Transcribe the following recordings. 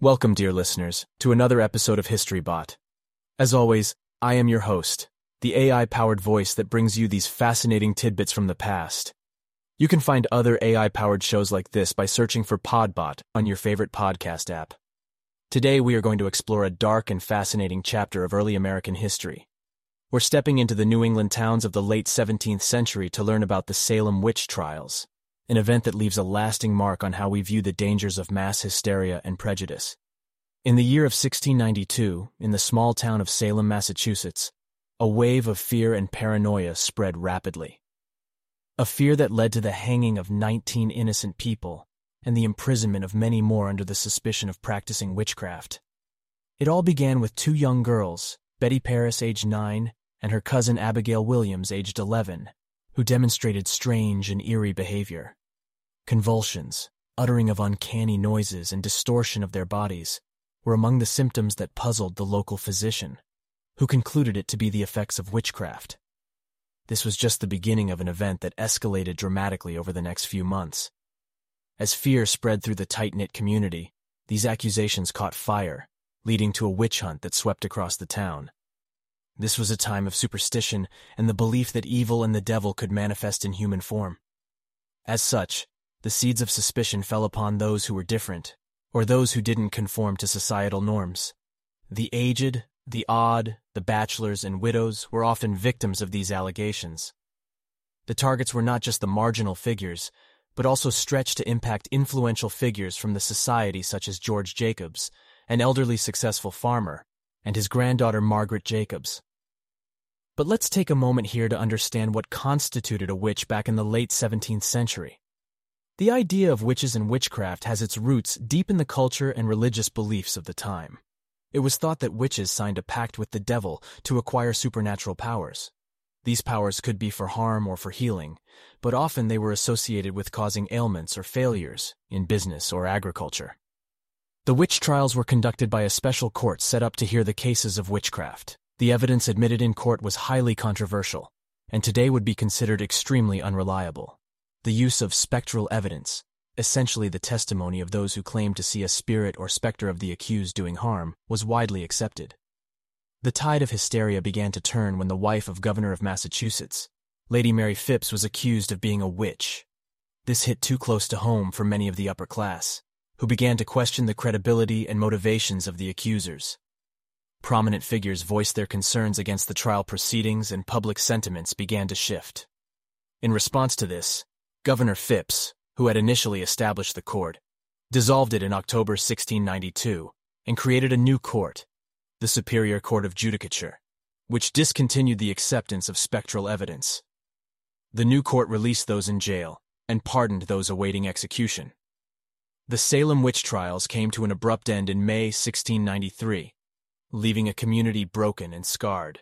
Welcome, dear listeners, to another episode of History Bot. As always, I am your host, the AI powered voice that brings you these fascinating tidbits from the past. You can find other AI powered shows like this by searching for Podbot on your favorite podcast app. Today, we are going to explore a dark and fascinating chapter of early American history. We're stepping into the New England towns of the late 17th century to learn about the Salem witch trials, an event that leaves a lasting mark on how we view the dangers of mass hysteria and prejudice. In the year of 1692, in the small town of Salem, Massachusetts, a wave of fear and paranoia spread rapidly. A fear that led to the hanging of 19 innocent people and the imprisonment of many more under the suspicion of practicing witchcraft. It all began with two young girls, Betty Parris, aged 9, and her cousin Abigail Williams, aged 11, who demonstrated strange and eerie behavior. Convulsions, uttering of uncanny noises, and distortion of their bodies were among the symptoms that puzzled the local physician, who concluded it to be the effects of witchcraft. This was just the beginning of an event that escalated dramatically over the next few months. As fear spread through the tight knit community, these accusations caught fire, leading to a witch hunt that swept across the town. This was a time of superstition and the belief that evil and the devil could manifest in human form. As such, the seeds of suspicion fell upon those who were different, or those who didn't conform to societal norms. The aged, the odd, the bachelors, and widows were often victims of these allegations. The targets were not just the marginal figures, but also stretched to impact influential figures from the society such as George Jacobs, an elderly successful farmer, and his granddaughter Margaret Jacobs. But let's take a moment here to understand what constituted a witch back in the late 17th century. The idea of witches and witchcraft has its roots deep in the culture and religious beliefs of the time. It was thought that witches signed a pact with the devil to acquire supernatural powers. These powers could be for harm or for healing, but often they were associated with causing ailments or failures in business or agriculture. The witch trials were conducted by a special court set up to hear the cases of witchcraft. The evidence admitted in court was highly controversial, and today would be considered extremely unreliable. The use of spectral evidence, essentially the testimony of those who claimed to see a spirit or specter of the accused doing harm, was widely accepted. The tide of hysteria began to turn when the wife of Governor of Massachusetts, Lady Mary Phips, was accused of being a witch. This hit too close to home for many of the upper class, who began to question the credibility and motivations of the accusers. Prominent figures voiced their concerns against the trial proceedings and public sentiments began to shift. In response to this, Governor Phips, who had initially established the court, dissolved it in October 1692 and created a new court, the Superior Court of Judicature, which discontinued the acceptance of spectral evidence. The new court released those in jail and pardoned those awaiting execution. The Salem witch trials came to an abrupt end in May 1693, leaving a community broken and scarred.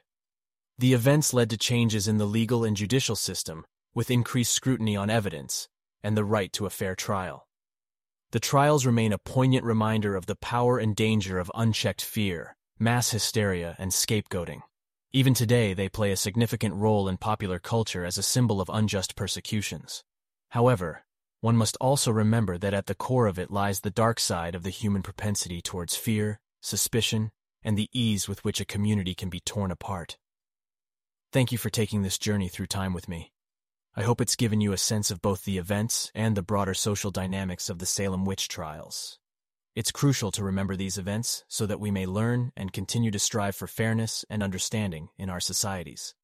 The events led to changes in the legal and judicial system, with increased scrutiny on evidence and the right to a fair trial. The trials remain a poignant reminder of the power and danger of unchecked fear, mass hysteria, and scapegoating. Even today, they play a significant role in popular culture as a symbol of unjust persecutions. However, one must also remember that at the core of it lies the dark side of the human propensity towards fear, suspicion, and the ease with which a community can be torn apart. Thank you for taking this journey through time with me. I hope it's given you a sense of both the events and the broader social dynamics of the Salem witch trials. It's crucial to remember these events so that we may learn and continue to strive for fairness and understanding in our societies.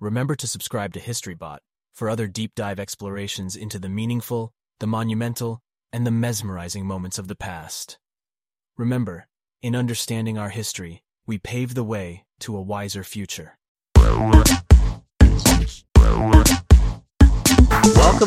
Remember to subscribe to HistoryBot for other deep dive explorations into the meaningful, the monumental, and the mesmerizing moments of the past. Remember, in understanding our history, we pave the way to a wiser future. Welcome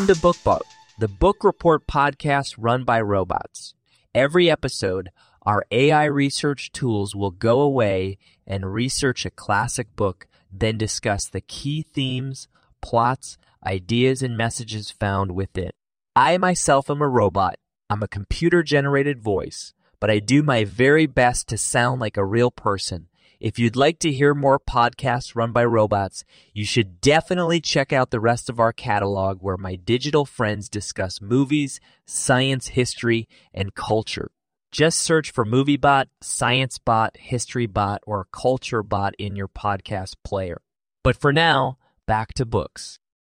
to BookBot, the book report podcast run by robots. Every episode, our AI research tools will go away and research a classic book, then discuss the key themes, plots, ideas, and messages found within. I myself am a robot. I'm a computer generated voice, but I do my very best to sound like a real person If you'd like to hear more podcasts run by robots, you should definitely check out the rest of our catalog where my digital friends discuss movies, science, history, and culture. Just search for MovieBot, ScienceBot, HistoryBot, or CultureBot in your podcast player. But for now, back to books.